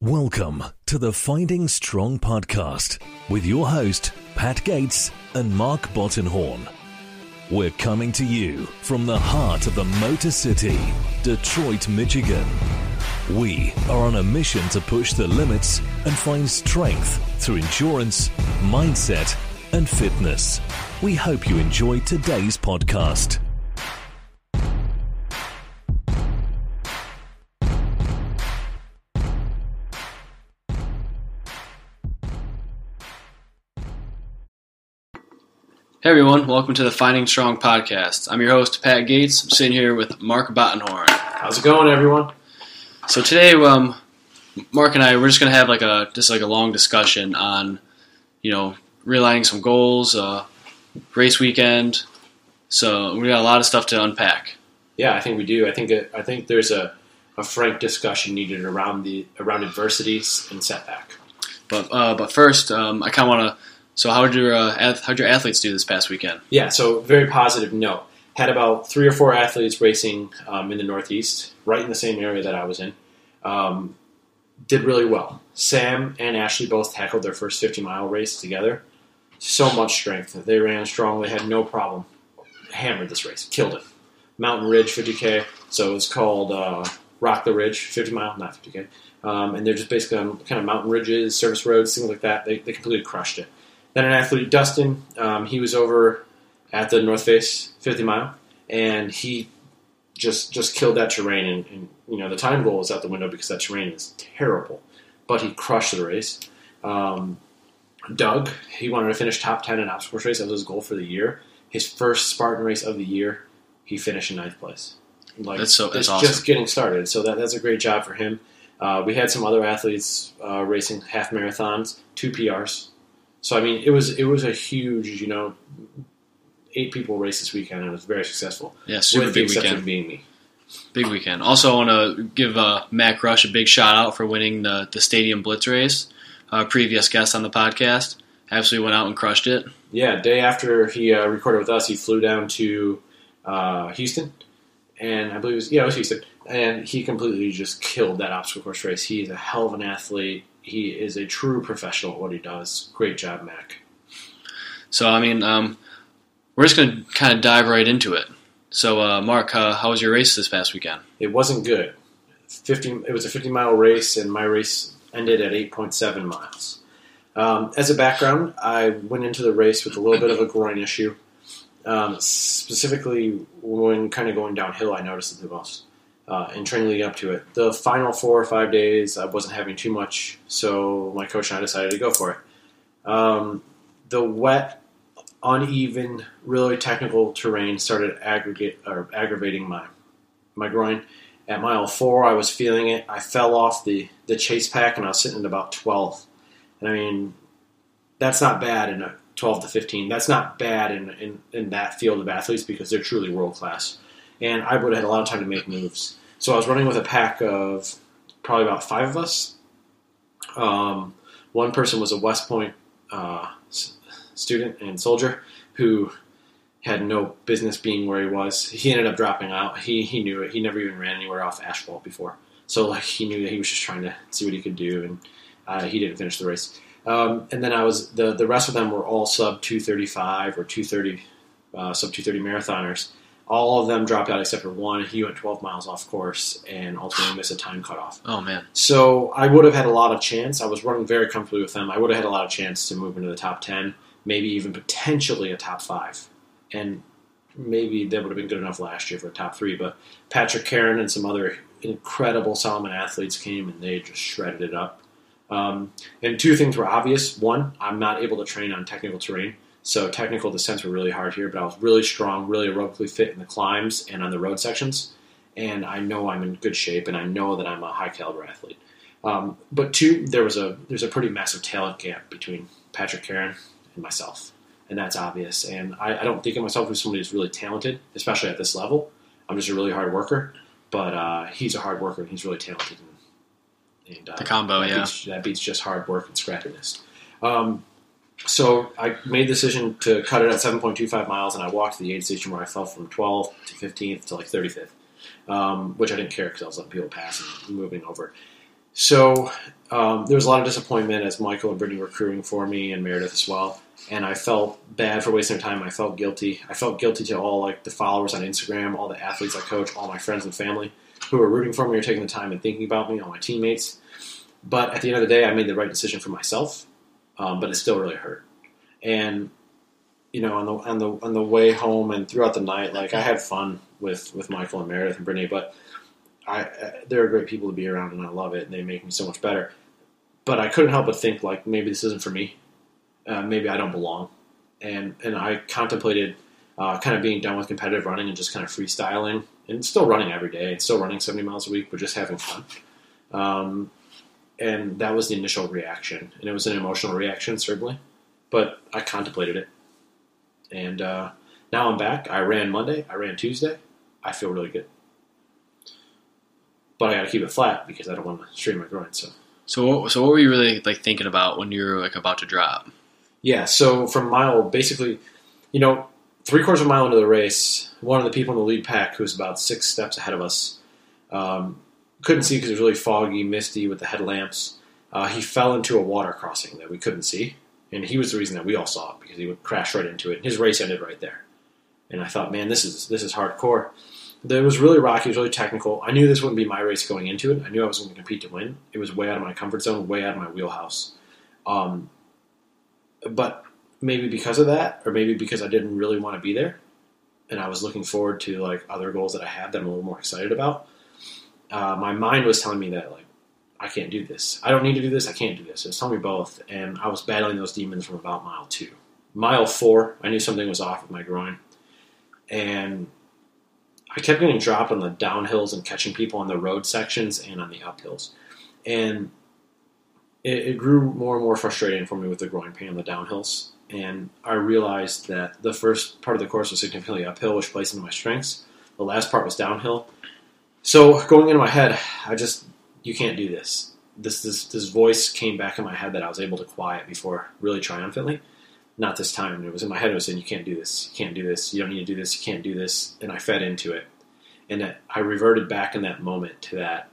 Welcome to the Finding Strong podcast with your host, Pat Gates and Mark Bottenhorn. We're coming to you from the heart of the Motor City, Detroit, Michigan. We are on a mission to push the limits and find strength through endurance, mindset, and fitness. We hope you enjoy today's podcast. Hey everyone, welcome to the Finding Strong podcast. I'm your host, Pat Gates. I'm sitting here with Mark Bottenhorn. How's it going, everyone? So today, um, Mark and I, we're just gonna have like a just like a long discussion on, you know, realigning some goals, uh, race weekend. So we got a lot of stuff to unpack. Yeah, I think we do. I think I think there's a, a frank discussion needed around the around adversities and setback. But uh, but first, um, I kind of want to. So how did your uh, ath- how did your athletes do this past weekend? Yeah, so very positive note. Had about three or four athletes racing um, in the Northeast, right in the same area that I was in. Um, did really well. Sam and Ashley both tackled their first 50 mile race together. So much strength. They ran strong. They had no problem. Hammered this race. Killed it. Mountain Ridge 50K. So it's called uh, Rock the Ridge 50 mile, not 50K. Um, and they're just basically on kind of mountain ridges, service roads, things like that. They, they completely crushed it. Then an athlete, Dustin, um, he was over at the North Face 50 mile, and he just just killed that terrain. And, and you know the time goal is out the window because that terrain is terrible. But he crushed the race. Um, Doug, he wanted to finish top 10 in obstacle race. That was his goal for the year. His first Spartan race of the year, he finished in ninth place. Like That's so- that's it's awesome. just getting started. So that, that's a great job for him. Uh, we had some other athletes uh, racing half marathons, two PRs. So I mean, it was it was a huge, you know, eight people race this weekend, and it was very successful. Yeah, super with big weekend. being me. Big weekend. Also, I want to give uh, Mac Rush a big shout out for winning the the Stadium Blitz race. Uh, previous guest on the podcast absolutely went out and crushed it. Yeah, day after he uh, recorded with us, he flew down to uh, Houston, and I believe it was yeah, it was Houston, and he completely just killed that obstacle course race. He's a hell of an athlete. He is a true professional at what he does. Great job, Mac. So, I mean, um, we're just going to kind of dive right into it. So, uh, Mark, uh, how was your race this past weekend? It wasn't good. Fifty. It was a fifty mile race, and my race ended at eight point seven miles. Um, as a background, I went into the race with a little bit of a groin issue. Um, specifically, when kind of going downhill, I noticed it the most. Uh, and training leading up to it, the final four or five days, I wasn't having too much, so my coach and I decided to go for it. Um, the wet, uneven, really technical terrain started aggregate or aggravating my my groin. At mile four, I was feeling it. I fell off the, the chase pack and I was sitting at about 12. And I mean, that's not bad in a 12 to 15. That's not bad in, in, in that field of athletes because they're truly world class. And I would have had a lot of time to make moves. So I was running with a pack of probably about five of us. Um, one person was a West Point uh, student and soldier who had no business being where he was. He ended up dropping out. He he knew it. He never even ran anywhere off asphalt before. So like he knew that he was just trying to see what he could do, and uh, he didn't finish the race. Um, and then I was the the rest of them were all sub two thirty five or two thirty uh, sub two thirty marathoners. All of them dropped out except for one. He went twelve miles off course and ultimately missed a time cutoff. Oh, man. So I would have had a lot of chance. I was running very comfortably with them. I would have had a lot of chance to move into the top ten, maybe even potentially a top five, and maybe that would have been good enough last year for a top three. But Patrick Karen and some other incredible Salomon athletes came and they just shredded it up. Um, and two things were obvious. One, I'm not able to train on technical terrain. So technical descents were really hard here, but I was really strong, really aerobically fit in the climbs and on the road sections. And I know I'm in good shape, and I know that I'm a high caliber athlete. Um, but two, there was a there's a pretty massive talent gap between Patrick Karen and myself, and that's obvious. And I, I don't think of myself as somebody who's really talented, especially at this level. I'm just a really hard worker, but uh, he's a hard worker and he's really talented. And, and uh, The combo, that yeah. beats, that beats just hard work and scrappiness. Um, so I made the decision to cut it at 7.25 miles, and I walked to the aid station where I fell from 12th to 15th to like 35th, um, which I didn't care because I was letting people pass and moving over. So um, there was a lot of disappointment as Michael and Brittany were crewing for me and Meredith as well. And I felt bad for wasting their time. I felt guilty. I felt guilty to all like the followers on Instagram, all the athletes I coach, all my friends and family who were rooting for me or taking the time and thinking about me, all my teammates. But at the end of the day, I made the right decision for myself. Um, but it still really hurt. And you know, on the on the on the way home and throughout the night, like I had fun with with Michael and Meredith and Brittany, but I, uh, they're great people to be around, and I love it, and they make me so much better. But I couldn't help but think like maybe this isn't for me. Uh, maybe I don't belong, and and I contemplated uh, kind of being done with competitive running and just kind of freestyling, and still running every day, and still running seventy miles a week, but just having fun. Um, and that was the initial reaction, and it was an emotional reaction certainly, but I contemplated it, and uh, now I'm back. I ran Monday, I ran Tuesday. I feel really good but I got to keep it flat because I don't want to strain my groin. So, So what, so what were you really like thinking about when you were like about to drop? yeah. So from mile, basically, you know, three quarters of a mile into the race, one of the people in the lead pack, who was about six steps ahead of us, um, couldn't see because it was really foggy, misty with the headlamps. Uh, he fell into a water crossing that we couldn't see, and he was the reason that we all saw it because he would crash right into it. And his race ended right there. And I thought, man, this is this is hardcore. It was really rocky. It was really technical. I knew this wouldn't be my race going into it. I knew I was going to compete to win. It was way out of my comfort zone, way out of my wheelhouse. Um, but maybe because of that, or maybe because I didn't really want to be there, and I was looking forward to like other goals that I had that I'm a little more excited about. Uh, my mind was telling me that like I can't do this. I don't need to do this. I can't do this. It was telling me both, and I was battling those demons from about mile two. Mile four, I knew something was off with my groin, and I kept getting dropped on the downhills and catching people on the road sections and on the uphills. And it, it grew more and more frustrating for me with the groin pain on the downhills. And I realized that the first part of the course was significantly uphill, which plays into my strengths. The last part was downhill. So going into my head, I just you can't do this. This this this voice came back in my head that I was able to quiet before really triumphantly. Not this time. It was in my head. It was saying, "You can't do this. You can't do this. You don't need to do this. You can't do this." And I fed into it, and I reverted back in that moment to that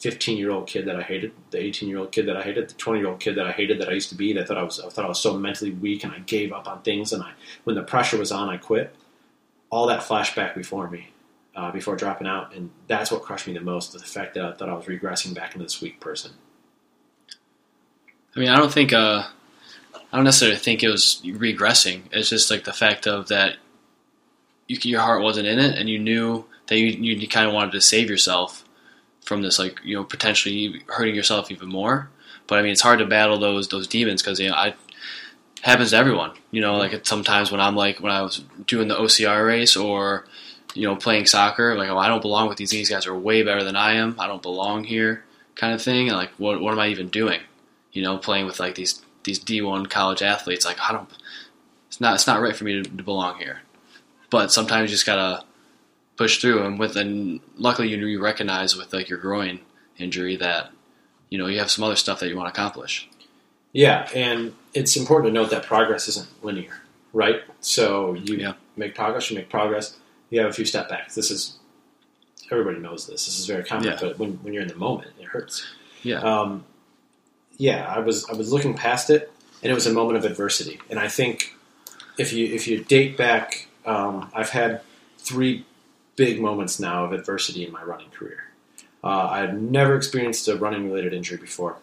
15 year old kid that I hated, the 18 year old kid that I hated, the 20 year old kid that I hated that I used to be. That thought I was I thought I was so mentally weak, and I gave up on things. And I, when the pressure was on, I quit. All that flashed back before me, uh, before dropping out, and that's what crushed me the most: the fact that I thought I was regressing back into this weak person. I mean, I don't think uh, I don't necessarily think it was regressing. It's just like the fact of that you, your heart wasn't in it, and you knew that you you kind of wanted to save yourself from this, like you know, potentially hurting yourself even more. But I mean, it's hard to battle those those demons because you know, I happens to everyone. You know, like sometimes when I'm like when I was doing the OCR race or you know playing soccer, like oh, I don't belong with these. These guys are way better than I am. I don't belong here, kind of thing. And like, what what am I even doing? You know, playing with like these these D1 college athletes. Like I don't, it's not it's not right for me to, to belong here. But sometimes you just gotta push through, and with and luckily you, you recognize with like your groin injury that you know you have some other stuff that you want to accomplish. Yeah, and it's important to note that progress isn't linear, right? So you Yeah. make progress, you make progress, you have a few step backs. This is everybody knows this. This is very common, Yeah. but when, when you're in the moment, it hurts. Yeah, Um, yeah, I was I was looking past it, and it was a moment of adversity. And I think if you if you date back, um, I've had three big moments now of adversity in my running career. Uh, I've never experienced a running related injury before,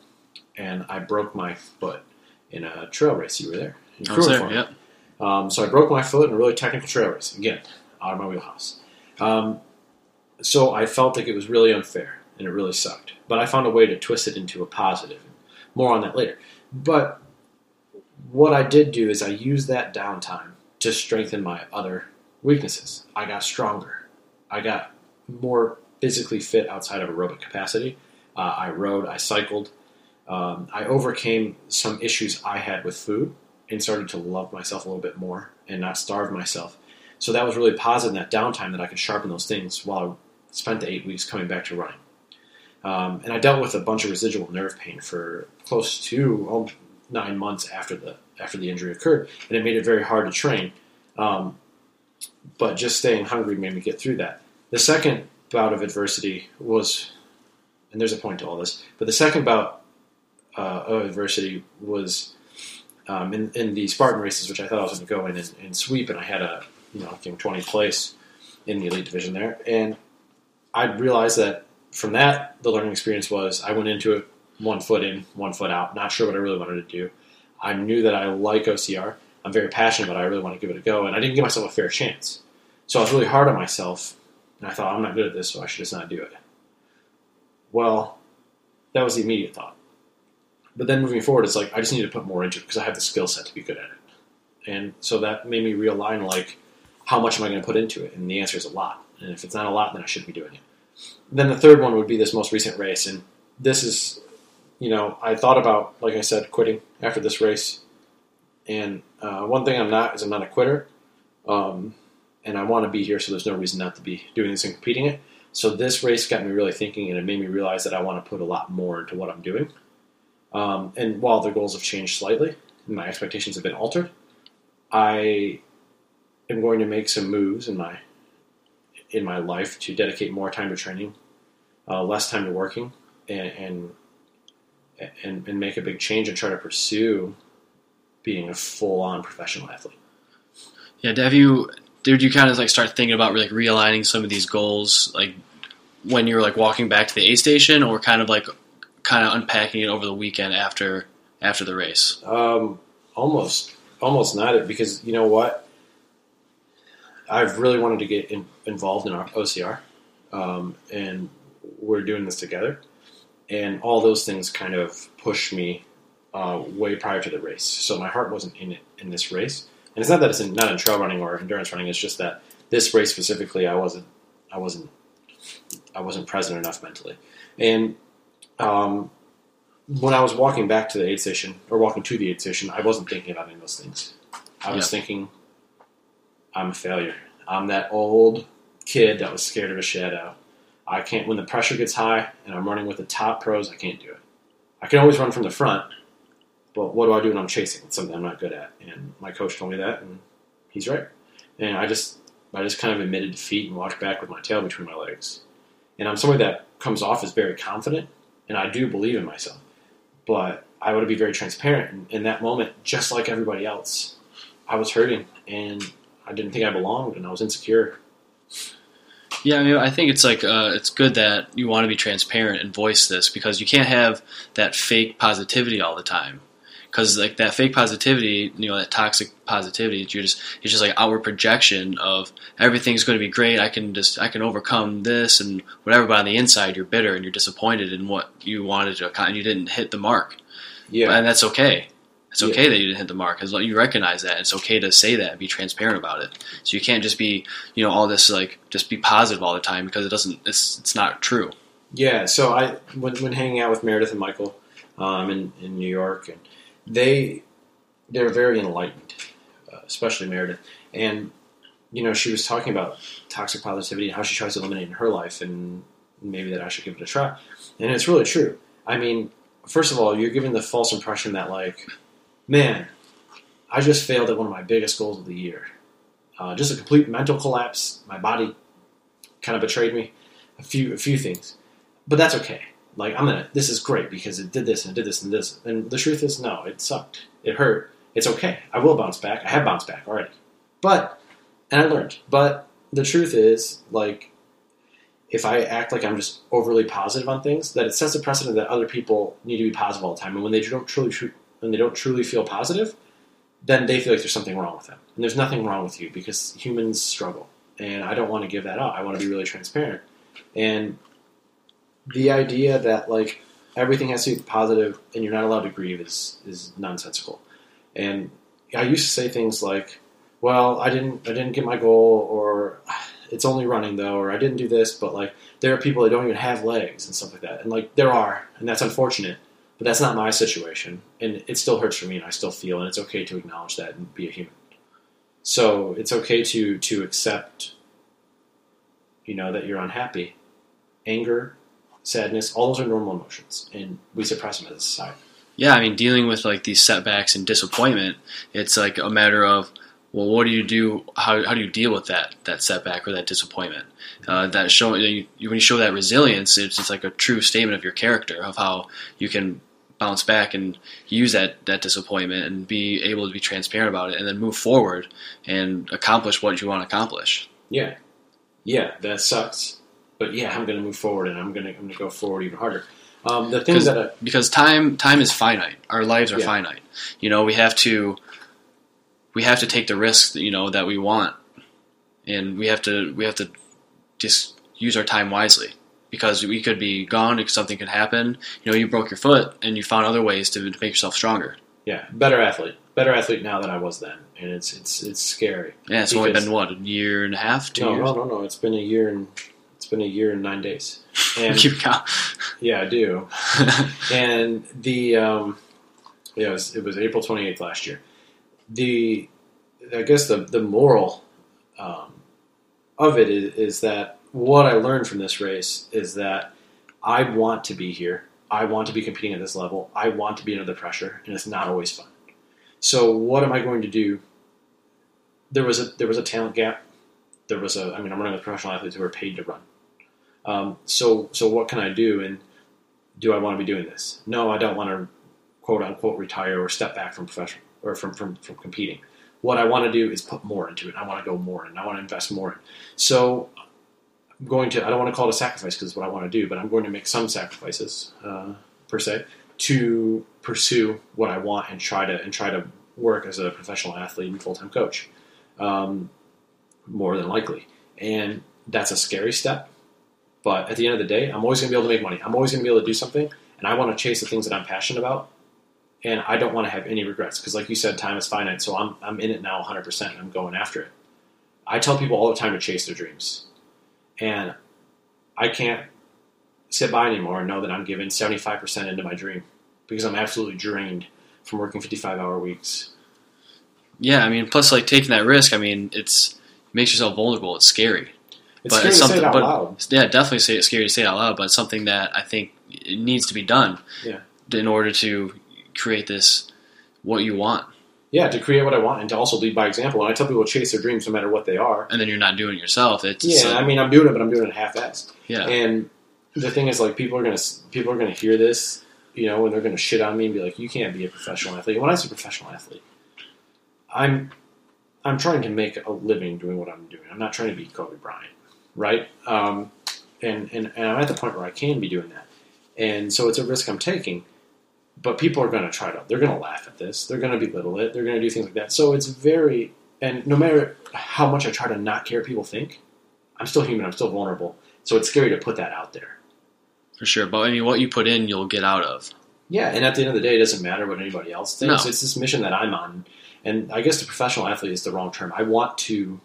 and I broke my foot in a trail race. You were there. You I was there. Yep. Um, so I broke my foot in a really technical trail race. Again, out of my wheelhouse. Um, so I felt like it was really unfair and it really sucked. But I found a way to twist it into a positive. More on that later. But what I did do is I used that downtime to strengthen my other weaknesses. I got stronger. I got more physically fit outside of aerobic capacity. Uh, I rode, I cycled. Um, I overcame some issues I had with food and started to love myself a little bit more and not starve myself. So that was really positive in that downtime that I could sharpen those things while I spent the eight weeks coming back to running. Um, and I dealt with a bunch of residual nerve pain for close to nine months after the after the injury occurred, and it made it very hard to train. Um, but just staying hungry made me get through that. The second bout of adversity was and there's a point to all this. But the second bout uh, of adversity was um, in, in the Spartan races, which I thought I was going to go in and, and sweep, and I had a you know think 20th place in the elite division there, and I realized that from that the learning experience was I went into it one foot in, one foot out, not sure what I really wanted to do. I knew that I like OCR. I'm very passionate about it. I really want to give it a go, and I didn't give myself a fair chance. So I was really hard on myself, and I thought I'm not good at this, so I should just not do it. Well, that was the immediate thought. But then moving forward, it's like I just need to put more into it because I have the skill set to be good at it. And so that made me realign like how much am I going to put into it? And the answer is a lot. And if it's not a lot, then I shouldn't be doing it. Then the third one would be this most recent race, and this is, you know, I thought about, like I said, quitting after this race. And uh, one thing I'm not is I'm not a quitter, um, and I want to be here, so there's no reason not to be doing this and competing it. So this race got me really thinking, and it made me realize that I want to put a lot more into what I'm doing. Um, and while the goals have changed slightly, my expectations have been altered, I am going to make some moves in my in my life to dedicate more time to training, uh, less time to working, and, and and and make a big change and try to pursue being a full on professional athlete. Yeah, have you did you kind of like start thinking about like realigning some of these goals like when you were like walking back to the aid station or kind of like kind of unpacking it over the weekend after after the race? Um, almost, almost not it because you know what, I've really wanted to get in, involved in our OCR, um, and we're doing this together, and all those things kind of pushed me uh, way prior to the race. So my heart wasn't in it in this race, and it's not that it's in, not in trail running or endurance running. It's just that this race specifically, I wasn't, I wasn't, I wasn't present enough mentally, and um, when I was walking back to the aid station or walking to the aid station, I wasn't thinking about any of those things. I was Yeah. thinking, I'm a failure. I'm that old kid that was scared of a shadow. I can't when the pressure gets high and I'm running with the top pros. I can't do it. I can always run from the front, but what do I do when I'm chasing? It's something I'm not good at. And my coach told me that, and he's right. And I just I just kind of admitted defeat and walked back with my tail between my legs. And I'm somebody that comes off as very confident, and I do believe in myself. But I want to be very transparent. In, in that moment, just like everybody else, I was hurting, and I didn't think I belonged, and I was insecure. Yeah, I mean, I think it's like uh, it's good that you want to be transparent and voice this because you can't have that fake positivity all the time. Because like that fake positivity, you know, that toxic positivity, you're just it's just like outward projection of everything's going to be great. I can just I can overcome this and whatever. But on the inside, you're bitter and you're disappointed in what you wanted to accomplish. And you didn't hit the mark, Yeah, and that's okay. It's Yeah. okay that you didn't hit the mark as long you recognize that. It's okay to say that and be transparent about it. So you can't just be, you know, all this like just be positive all the time because it doesn't. It's it's not true. Yeah, so I when, when hanging out with Meredith and Michael um, in in New York, and they they're very enlightened, uh, especially Meredith, and you know she was talking about toxic positivity and how she tries to eliminate it in her life, and maybe that I should give it a try, and it's really true. I mean, first of all, you're given the false impression that like, man, I just failed at one of my biggest goals of the year, uh, just a complete mental collapse. My body kind of betrayed me. A few a few things but that's okay. Like I'm gonna. This is great because it did this and it did this and this. And the truth is, no, it sucked. It hurt. It's okay. I will bounce back. I have bounced back already. But and I learned. But the truth is, like, if I act like I'm just overly positive on things, that it sets a precedent that other people need to be positive all the time. And when they don't truly, when they don't truly feel positive, then they feel like there's something wrong with them. And there's nothing wrong with you because humans struggle. And I don't want to give that up. I want to be really transparent. And the idea that like everything has to be positive and you're not allowed to grieve is is nonsensical. And I used to say things like, "Well, I didn't I didn't get my goal," or "It's only running though," or "I didn't do this," but like there are people that don't even have legs and stuff like that. And like there are, and that's unfortunate. But that's not my situation, and it still hurts for me, and I still feel, and it's okay to acknowledge that and be a human. So it's okay to to accept, you know, that you're unhappy, anger, sadness, all those are normal emotions, and we suppress them as a society. Yeah, I mean, dealing with like these setbacks and disappointment, it's like a matter of well, what do you do? How, how do you deal with that that setback or that disappointment? Uh, that show you, when you show that resilience, it's, it's like a true statement of your character of how you can bounce back and use that that disappointment and be able to be transparent about it, and then move forward and accomplish what you want to accomplish. Yeah, yeah, that sucks, but yeah, I'm going to move forward and I'm going to I'm going to go forward even harder. Um, the things that I, because time time is finite. Our lives are Yeah. finite. You know, we have to we have to take the risks you know that we want, and we have to we have to just use our time wisely because we could be gone if something could happen. You know, you broke your foot and you found other ways to, to make yourself stronger. yeah, better athlete, better athlete now than I was then, and it's it's it's scary. Yeah, it's only been what a year and a half, two no, years. no, no, no. It's been a year and it's been a year and nine days. And yeah, I do. and the um, yeah, it was, it was April twenty eighth last year. The I guess the the moral um, of it is, is that what I learned from this race is that I want to be here. I want to be competing at this level. I want to be under the pressure, and it's not always fun. So, what am I going to do? There was a there was a talent gap. There was a I mean, I'm running with professional athletes who are paid to run. Um, so, so what can I do? And do I want to be doing this? No, I don't want to quote unquote retire or step back from professional or from, from, from competing. What I want to do is put more into it. I want to go more and I want to invest more in. So going to, I don't want to call it a sacrifice because it's what I want to do, but I'm going to make some sacrifices, uh, per se, to pursue what I want and try to, and try to work as a professional athlete and full-time coach. Um, more than likely. And that's a scary step. But at the end of the day, I'm always going to be able to make money. I'm always going to be able to do something, and I want to chase the things that I'm passionate about. And I don't want to have any regrets because, like you said, time is finite. So I'm, I'm in it now 100%. And I'm going after it. I tell people all the time to chase their dreams. And I can't sit by anymore and know that I'm giving 75% into my dream because I'm absolutely drained from working 55 hour weeks. Yeah, I mean, plus like taking that risk. I mean, it's it makes yourself vulnerable. It's scary. It's But scary it's to say it something- out but- loud. Yeah, definitely say it's scary to say it out loud, but it's something that I think it needs to be done. Yeah. In order to create this, what you want, Yeah, to create what I want and to also lead by example. And I tell people chase their dreams no matter what they are. and then you're not doing it yourself. It's Yeah, I mean, I'm doing it, but I'm doing it half-assed. yeah, And the thing is, like, people are gonna people are gonna hear this, you know, and they're gonna shit on me and be like, "You can't be a professional athlete." When I say professional athlete, I'm I'm trying to make a living doing what I'm doing. I'm not trying to be Kobe Bryant, right? Um, and, and and I'm at the point where I can be doing that, and so it's a risk I'm taking. But people are going to try to. They're going to laugh at this. They're going to belittle it. They're going to do things like that. So it's very. And no matter how much I try to not care what people think, I'm still human. I'm still vulnerable. So it's scary to put that out there. for sure. But I mean, what you put in, you'll get out of. Yeah, and at the end of the day, it doesn't matter what anybody else thinks. No. It's this mission that I'm on, and I guess the professional athlete is the wrong term. I want to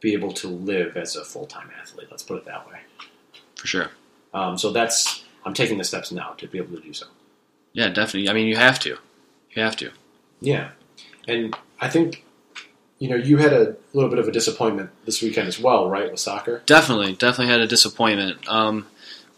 be able to live as a full time athlete. Let's put it that way. For sure. Um, so that's I'm taking the steps now to be able to do so. Yeah, definitely. I mean, you have to. You have to. Yeah, and I think you know you had a little bit of a disappointment this weekend as well, right, with soccer? Definitely, definitely had a disappointment. Um,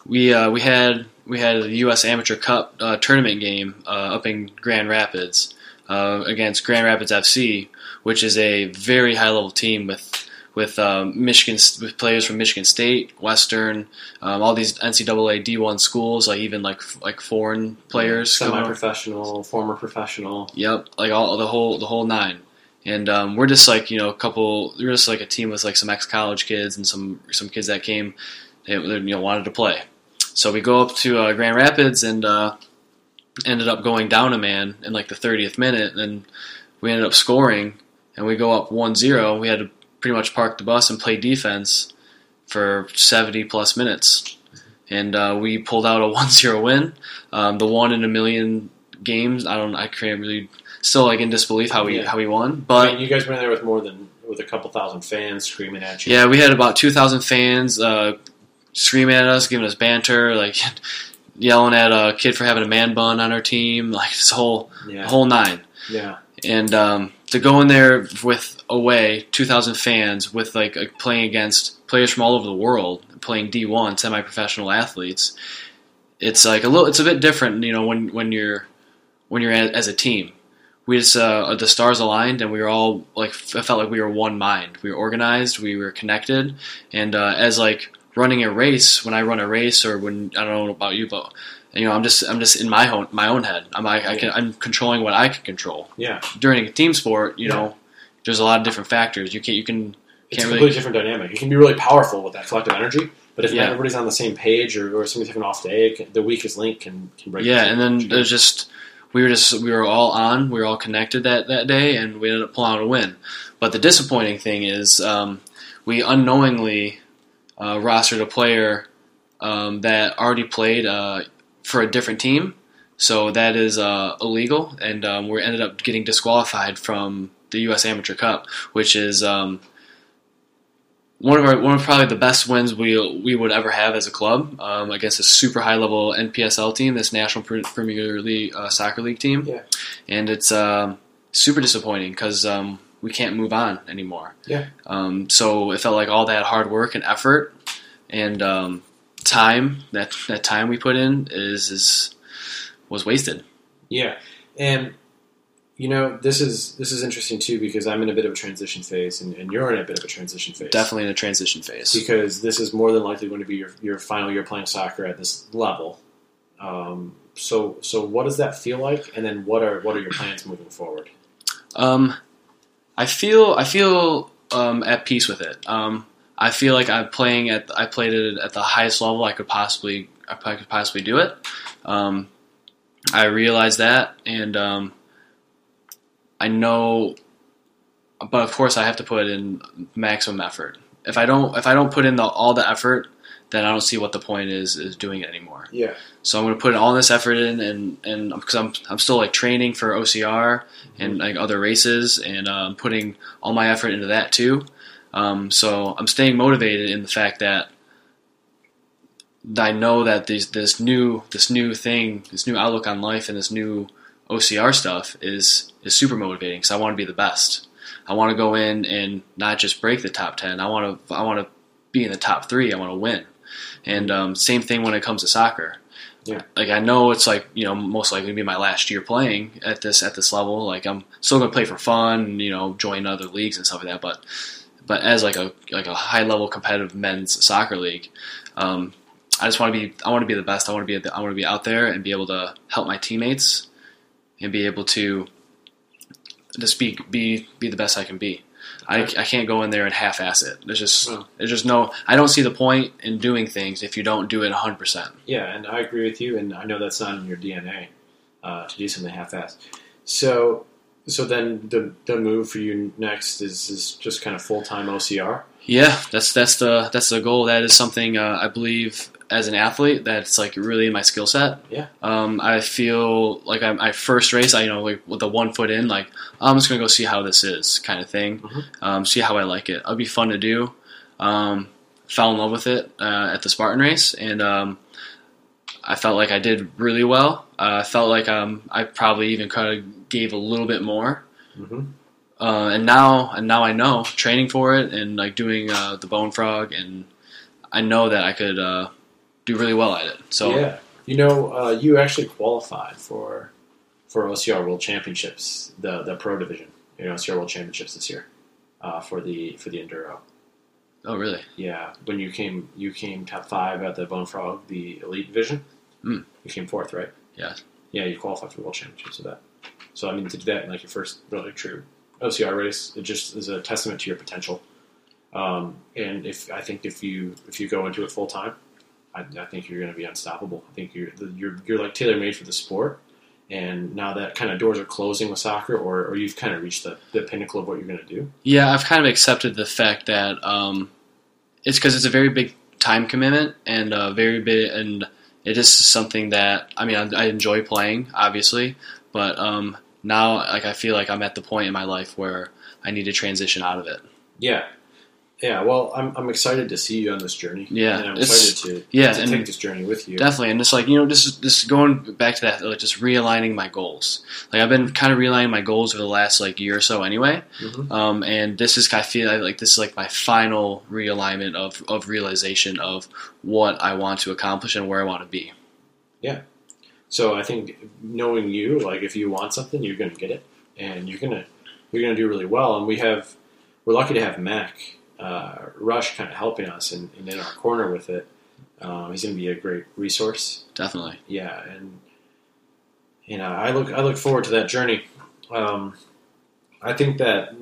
we uh, we had we had a U.S. Amateur Cup uh, tournament game uh, up in Grand Rapids uh, against Grand Rapids FC, which is a very high level team with with um, Michigan with players from Michigan State, Western, um, all these NCAA D1 schools, like even like like foreign players. semi-professional, former professional. Yep, like all the whole the whole nine. And um, we're just like you know a couple. We're just like a team with like some ex college kids and some some kids that came, they, you know wanted to play. So we go up to uh, Grand Rapids and uh, ended up going down a man in like the 30th minute. And we ended up scoring and we go up 1-0. We had to pretty much park the bus and play defense for 70 plus minutes. And uh, we pulled out a 1-0 win. Um, the one in a million games. I don't. I can't really. Still like in disbelief how we Yeah. how we won. I But mean, you guys were there with more than with a couple thousand fans screaming at you. yeah, we had about two thousand fans uh, screaming at us, giving us banter, like yelling at a kid for having a man bun on our team, like this whole yeah, whole nine. yeah. And um, to go in there with away two thousand fans with like playing against players from all over the world, playing D one semi professional athletes, it's like a little. It's a bit different, you know, when when you're when you're as a team. we just uh, the stars aligned and we were all like I felt like we were one mind. We were organized, we were connected, and uh, as like running a race, when I run a race or when I don't know about you, but you know I'm just I'm just in my own my own head. I'm I, I can I'm controlling what I can control. Yeah, During a team sport, you Yeah. know, there's a lot of different factors. You can you can it's a completely really- different dynamic. You can be really powerful with that collective energy, but if Yeah. everybody's on the same page or, or somebody's having an off day, can, the weakest link can, can break. yeah, and then there's just we were just we were all on, we were all connected that that day, and we ended up pulling out a win. But the disappointing thing is um, we unknowingly uh, rostered a player um, that already played uh, for a different team, so that is uh, illegal, and um, we ended up getting disqualified from the U.S. Amateur Cup, which is. Um, one of our one of probably the best wins we we would ever have as a club um, against a super high level NPSL team, this National Premier League uh, Soccer League team. Yeah. and it's um, super disappointing because um, we can't move on anymore. Yeah. Um, so it felt like all that hard work and effort and um, time that that time we put in is is was wasted. Yeah, and you know this is this is interesting too because I'm in a bit of a transition phase, and, and you're in a bit of a transition phase. Definitely in a transition phase. because this is more than likely going to be your, your final year playing soccer at this level. Um, so so what does that feel like, and then what are what are your plans moving forward? Um, I feel I feel um, at peace with it. Um, I feel like I'm playing at I played it at the highest level I could possibly I could possibly do it. Um, I realize that, and um, I know, but of course I have to put in maximum effort. If I don't if I don't put in the, all the effort, then I don't see what the point is is doing it anymore. Yeah, So I'm going to put all this effort in, and and because I'm I'm still like training for OCR and like other races, and uh, putting all my effort into that too. Um, so I'm staying motivated in the fact that I know that this this new this new thing, this new outlook on life, and this new OCR stuff is is super motivating. Because I want to be the best. I want to go in and not just break the top ten. I want to I want to be in the top three. I want to win. And um, same thing when it comes to soccer. Yeah. Like I know it's like you know most likely to be my last year playing at this at this level. Like I'm still gonna play for fun, and, you know, join other leagues and stuff like that. But but as like a like a high level competitive men's soccer league, um, I just want to be I want to be the best. I want to be at the, I want to be out there and be able to help my teammates and be able to just be be be the best I can be. I, I can't go in there and half-ass it. There's just No. there's just no. I don't see the point in doing things if you don't do it 100. percent yeah, and I agree with you, and I know that's not in your DNA uh, to do something half-assed. So so then the the move for you next is is just kind of full time OCR. Yeah, that's that's the that's the goal. That is something uh, I believe as an athlete that's like really in my skill set. Yeah. Um, I feel like I, my first race, I you know like with the one foot in, like I'm just gonna go see how this is, kind of thing. Mhm. Um, see how I like it. It'll be fun to do. Um, fell in love with it uh, at the Spartan race, and um, I felt like I did really well. Uh, I felt like um, I probably even kind of gave a little bit more Mm-hmm. uh, and now and now I know training for it and like doing uh, the bone frog and I know that I could uh, do really well at it. So yeah, you know, uh, you actually qualified for for OCR World Championships, the the pro division, you know, OCR World Championships this year uh, for the for the enduro. Oh really? Yeah, when you came, you came top five at the Bone Frog, the elite division. Hmm. You came fourth, right? Yeah. Yeah, you qualified for the World Championships with that. So I mean, to do that in like your first really true OCR race, it just is a testament to your potential. Um, and if I think if you if you go into it full time, I, I think you're going to be unstoppable. I think you're you're you're like tailor made for the sport. And now that kind of doors are closing with soccer, or, or you've kind of reached the, the pinnacle of what you're going to do. Yeah, I've kind of accepted the fact that um, it's because it's a very big time commitment and uh, very big, and it is something that I mean I, I enjoy playing, obviously, but um, now like I feel like I'm at the point in my life where I need to transition out of it. Yeah, yeah. Well, I'm, I'm excited to see you on this journey. Yeah, and I'm excited to yeah, to take this journey with you. Definitely, and it's like you know, just just going back to that, like just realigning my goals. Like I've been kind of realigning my goals over the last like year or so, anyway. Mhm. Um, and this is I feel like this is like my final realignment of of realization of what I want to accomplish and where I want to be. Yeah. So I think knowing you, like if you want something, you're going to get it, and you're gonna you're gonna do really well. And we have we're lucky to have Mac uh, Rush kind of helping us and, and in our corner with it. Um, he's gonna be a great resource. Definitely. Yeah, and you know I look I look forward to that journey. Um, I think that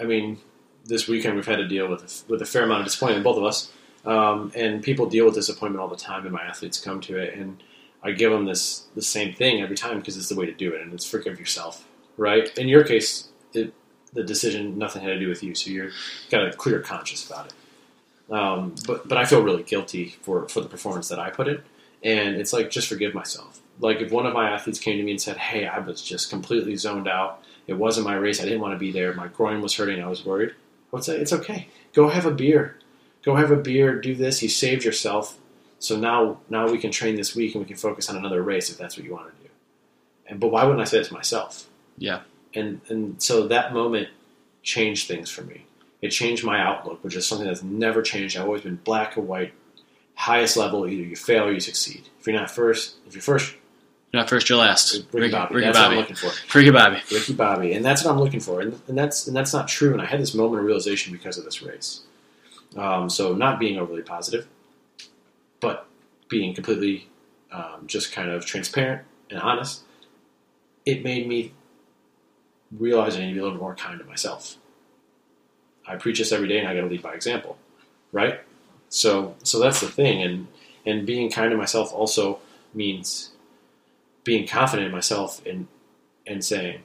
I mean this weekend we've had to deal with with a fair amount of disappointment, both of us. Um, and people deal with disappointment all the time, and my athletes come to it, and I give them this the same thing every time because it's the way to do it, and it's forgive yourself, right? In your case, the decision nothing had to do with you, so you're got a clear conscience about it. Um, but but I feel really guilty for for the performance that I put in, and it's like just forgive myself. Like if one of my athletes came to me and said, "Hey, I was just completely zoned out. It wasn't my race. I didn't want to be there. My groin was hurting. I was worried." I would say, "It's okay. Go have a beer." go have a beer, do this. You saved yourself. So now, now we can train this week and we can focus on another race if that's what you want to do. And but why wouldn't I say it to myself? Yeah. And and so that moment changed things for me. It changed my outlook, which is something that's never changed. I've always been black and white, highest level. Either you fail or you succeed. If you're not first, if you're first, you're not first, you're last. Ricky, Ricky Bobby. Ricky that's Bobby. what I'm looking for. Ricky Bobby. Ricky Bobby, and that's what I'm looking for. And, and that's and that's not true. And I had this moment of realization because of this race. Um, so not being overly positive, but being completely um, just kind of transparent and honest. It made me realize I need to be a little more kind to myself. I preach this every day, and I got to lead by example, right? So, so that's the thing, and and being kind to myself also means being confident in myself and and saying,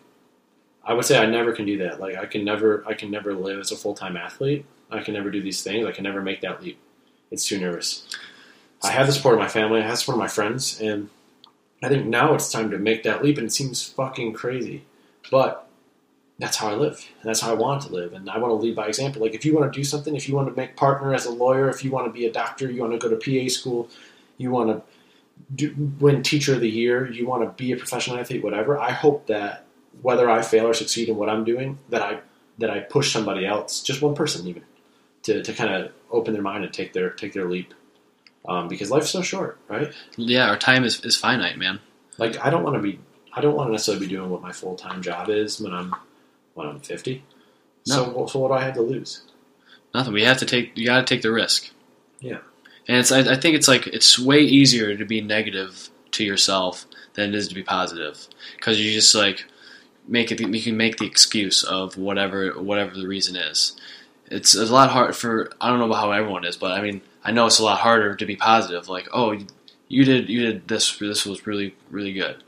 I would say I never can do that. Like I can never, I can never live as a full time athlete I can never do these things. I can never make that leap. It's too nervous. I have the support of my family. I have the support of my friends, and I think now it's time to make that leap. And it seems fucking crazy, but that's how I live. And that's how I want to live. And I want to lead by example. Like if you want to do something, if you want to make partner as a lawyer, if you want to be a doctor, you want to go to PA school, you want to do, win teacher of the year, you want to be a professional athlete, whatever. I hope that whether I fail or succeed in what I'm doing, that I that I push somebody else, just one person even, to, to kind of open their mind and take their take their leap. Um, because life's so short, right? Yeah, our time is, is finite, man. Like I don't want to be I don't want to necessarily be doing what my full time job is when I'm when I'm fifty. No. So so what do I have to lose? Nothing. We have to take. You got to take the risk. Yeah. And it's. I, I think it's like it's way easier to be negative to yourself than it is to be positive because you just like make it. You can make the excuse of whatever whatever the reason is. It's a lot hard for. I don't know about how everyone is, but I mean, I know it's a lot harder to be positive. Like, oh, you did you did this. This was really really good.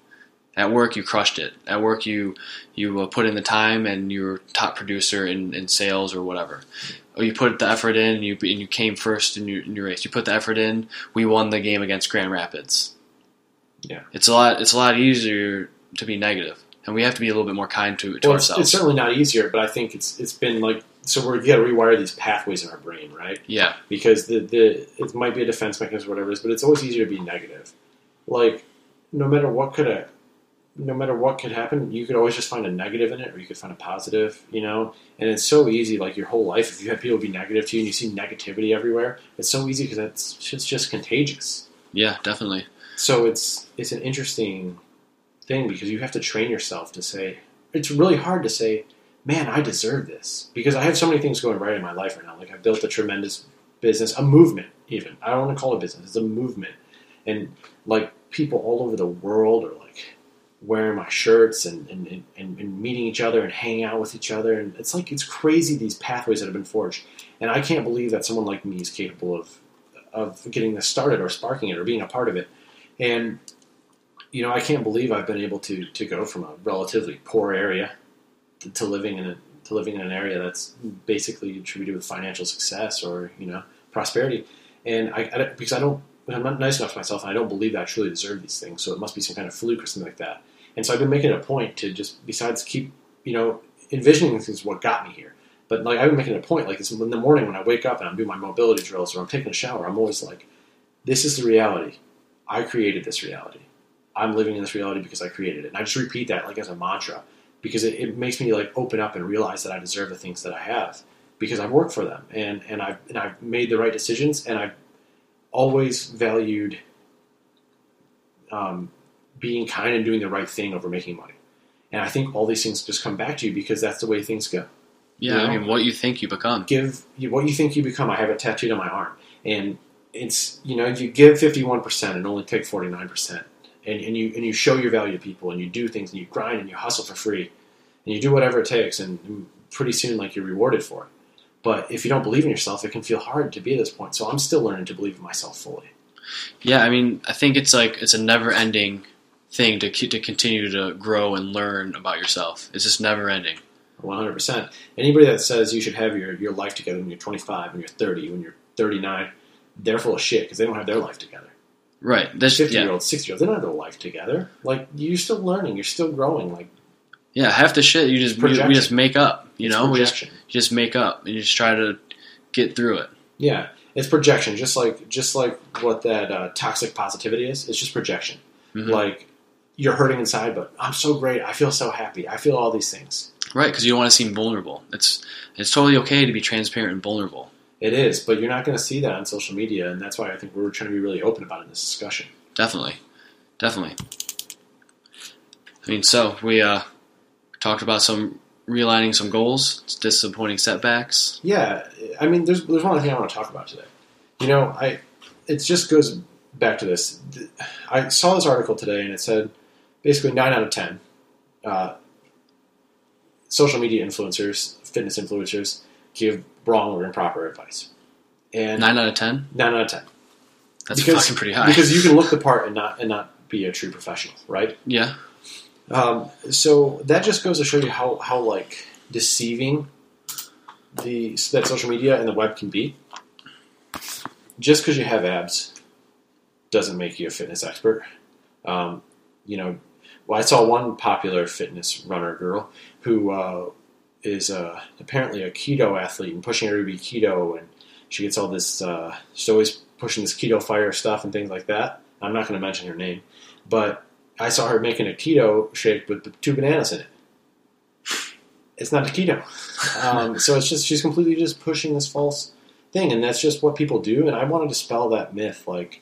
At work, you crushed it. At work, you you uh, put in the time, and you were top producer in, in sales or whatever. Or you put the effort in, and you and you came first in your, in your race. You put the effort in. We won the game against Grand Rapids. Yeah. it's a lot. It's a lot easier to be negative. and we have to be a little bit more kind to, to Well, ourselves. it's certainly not easier, but I think it's it's been like so we're got to rewire these pathways in our brain, right? yeah, because the, the it might be a defense mechanism or whatever it is, but it's always easier to be negative. Like no matter what could have, no matter what could happen, you could always just find a negative in it, or you could find a positive, you know. And it's so easy, like your whole life, if you have people be negative to you and you see negativity everywhere, it's so easy because it's it's just contagious. yeah, definitely. So it's it's an interesting thing because you have to train yourself to say it's really hard to say, man, I deserve this because I have so many things going right in my life right now. Like I built a tremendous business, a movement even. I don't want to call it a business; it's a movement, and like people all over the world are wearing my shirts and and, and, and meeting each other and hanging out with each other, and it's like it's crazy these pathways that have been forged, and I can't believe that someone like me is capable of of getting this started or sparking it or being a part of it. And you know, I can't believe I've been able to to go from a relatively poor area to, to living in a to living in an area that's basically attributed with financial success or you know prosperity. And I, I because I don't I'm not nice enough to myself, and I don't believe that I truly deserve these things. So it must be some kind of fluke or something like that. And so I've been making a point to just besides keep you know envisioning this is what got me here. But like I've been making a point, like in the morning when I wake up and I'm doing my mobility drills or I'm taking a shower, I'm always like, this is the reality. I created this reality. I'm living in this reality because I created it. And I just repeat that like as a mantra because it, it makes me like open up and realize that I deserve the things that I have because I've worked for them and, and I've and I've made the right decisions and I've always valued um, being kind and doing the right thing over making money. And I think all these things just come back to you because that's the way things go. Yeah, You know? I mean, what you think you become. Give what you think you become. I have it tattooed on my arm, and it's you know you give fifty one percent and only take forty nine percent, and and you and you show your value to people, and you do things, and you grind, and you hustle for free, and you do whatever it takes, and, pretty soon like you're rewarded for it. But if you don't believe in yourself, it can feel hard to be at this point. So I'm still learning to believe in myself fully. Yeah, I mean, I think it's like it's a never-ending thing to to continue to grow and learn about yourself. It's just never-ending. 100%. Anybody that says you should have your, your life together when you're 25, when you're 30, when you're 39, they're full of shit because they don't have their life together. Right. This 50 yeah. year olds, 60 year olds, they don't have their life together. Like, you're still learning, you're still growing. Like, Yeah, half the shit you just we, Projection. we just make up. You it's know, we just you just make up and you just try to get through it. Yeah, it's projection, just like just like what that uh, toxic positivity is. It's just projection. Mhm. Like, you're hurting inside, but I'm so great. I feel so happy. I feel all these things. Right, because you don't want to seem vulnerable. It's it's totally okay to be transparent and vulnerable. It is, but you're not going to see that on social media, and that's why I think we're trying to be really open about it in this discussion. Definitely, definitely. I mean, so we uh, talked about some realigning some goals, disappointing setbacks. Yeah, I mean, there's there's one thing I want to talk about today. You know, I it just goes back to this. I saw this article today, and it said basically nine out of ten uh, social media influencers, fitness influencers, give wrong or improper advice. And Nine out of ten. nine out of ten. That's Because- fucking pretty high. Because you can look the part and not and not be a true professional, right? yeah, Um, so that just goes to show you how, how like deceiving the that social media and the web can be. Just because you have abs doesn't make you a fitness expert. Um, you know, well, I saw one popular fitness runner girl who uh, is uh, apparently a keto athlete and pushing everybody to be keto, and she gets all this. Uh, she's always pushing this keto fire stuff and things like that. I'm not going to mention her name, but I saw her making a keto shake with two bananas in it. It's not a keto. Um, so it's just she's completely just pushing this false thing, and that's just what people do. And I want to dispel that myth, like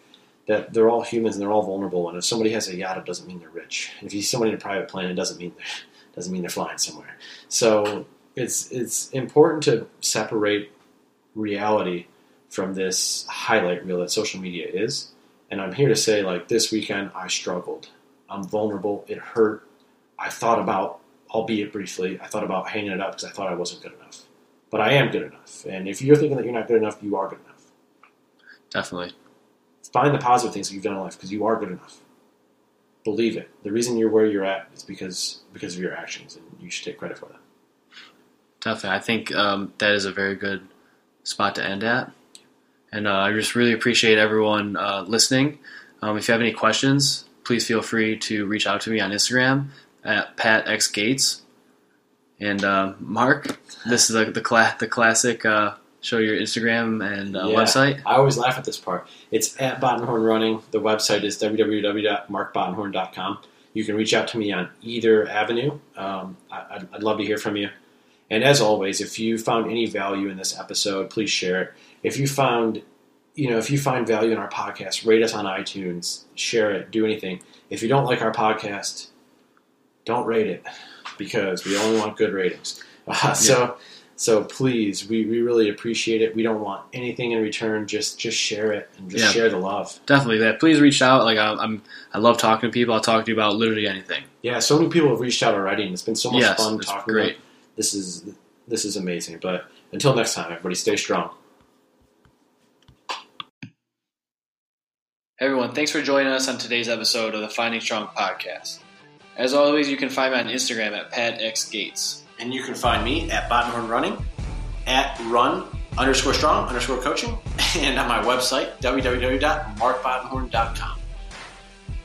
that they're all humans and they're all vulnerable. And if somebody has a yacht, it doesn't mean they're rich. If you see somebody in a private plane, it doesn't mean doesn't mean they're flying somewhere. So it's it's important to separate reality from this highlight reel that social media is. And I'm here to say, like this weekend, I struggled. I'm vulnerable. It hurt. I thought about, albeit briefly, I thought about hanging it up because I thought I wasn't good enough. But I am good enough. And if you're thinking that you're not good enough, you are good enough. definitely. Find the positive things that you've done in life because you are good enough. Believe it. The reason you're where you're at is because because of your actions, and you should take credit for that. Definitely. I think um, that is a very good spot to end at. And uh, I just really appreciate everyone uh, listening. Um, if you have any questions, please feel free to reach out to me on Instagram at patxgates. And uh, Mark, this is the the, cla- the classic uh, show your Instagram and uh, Yeah. website. I always laugh at this part. It's at Bottenhorn Running. The website is www.markbottenhorn.com. You can reach out to me on either avenue. Um, I, I'd, I'd love to hear from you. And as always, if you found any value in this episode, please share it. If you found, you know, if you find value in our podcast, rate us on iTunes, share it, do anything. If you don't like our podcast, don't rate it because we only want good ratings. Uh, So, so please, we, we really appreciate it. We don't want anything in return. Just just share it and just Yeah. share the love. Definitely that. Please reach out. Like I, I'm, I love talking to people. I'll talk to you about literally anything. Yeah, so many people have reached out already, and it's been so much yes, fun it's talking. great. About. This is this is amazing. But until next time, everybody, stay strong. Hey everyone, thanks for joining us on today's episode of the Finding Strong podcast. As always, you can find me on Instagram at patxgates. And you can find me at Bottenhorn Running, at run underscore strong underscore coaching, and on my website, www.markbottenhorn.com.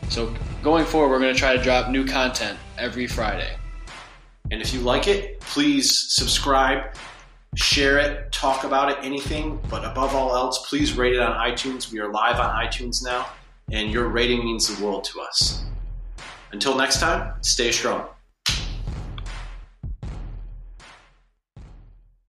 So going forward, we're going to try to drop new content every Friday. And if you like it, please subscribe, share it, talk about it, anything. But above all else, please rate it on iTunes. We are live on iTunes now, and your rating means the world to us. Until next time, stay strong.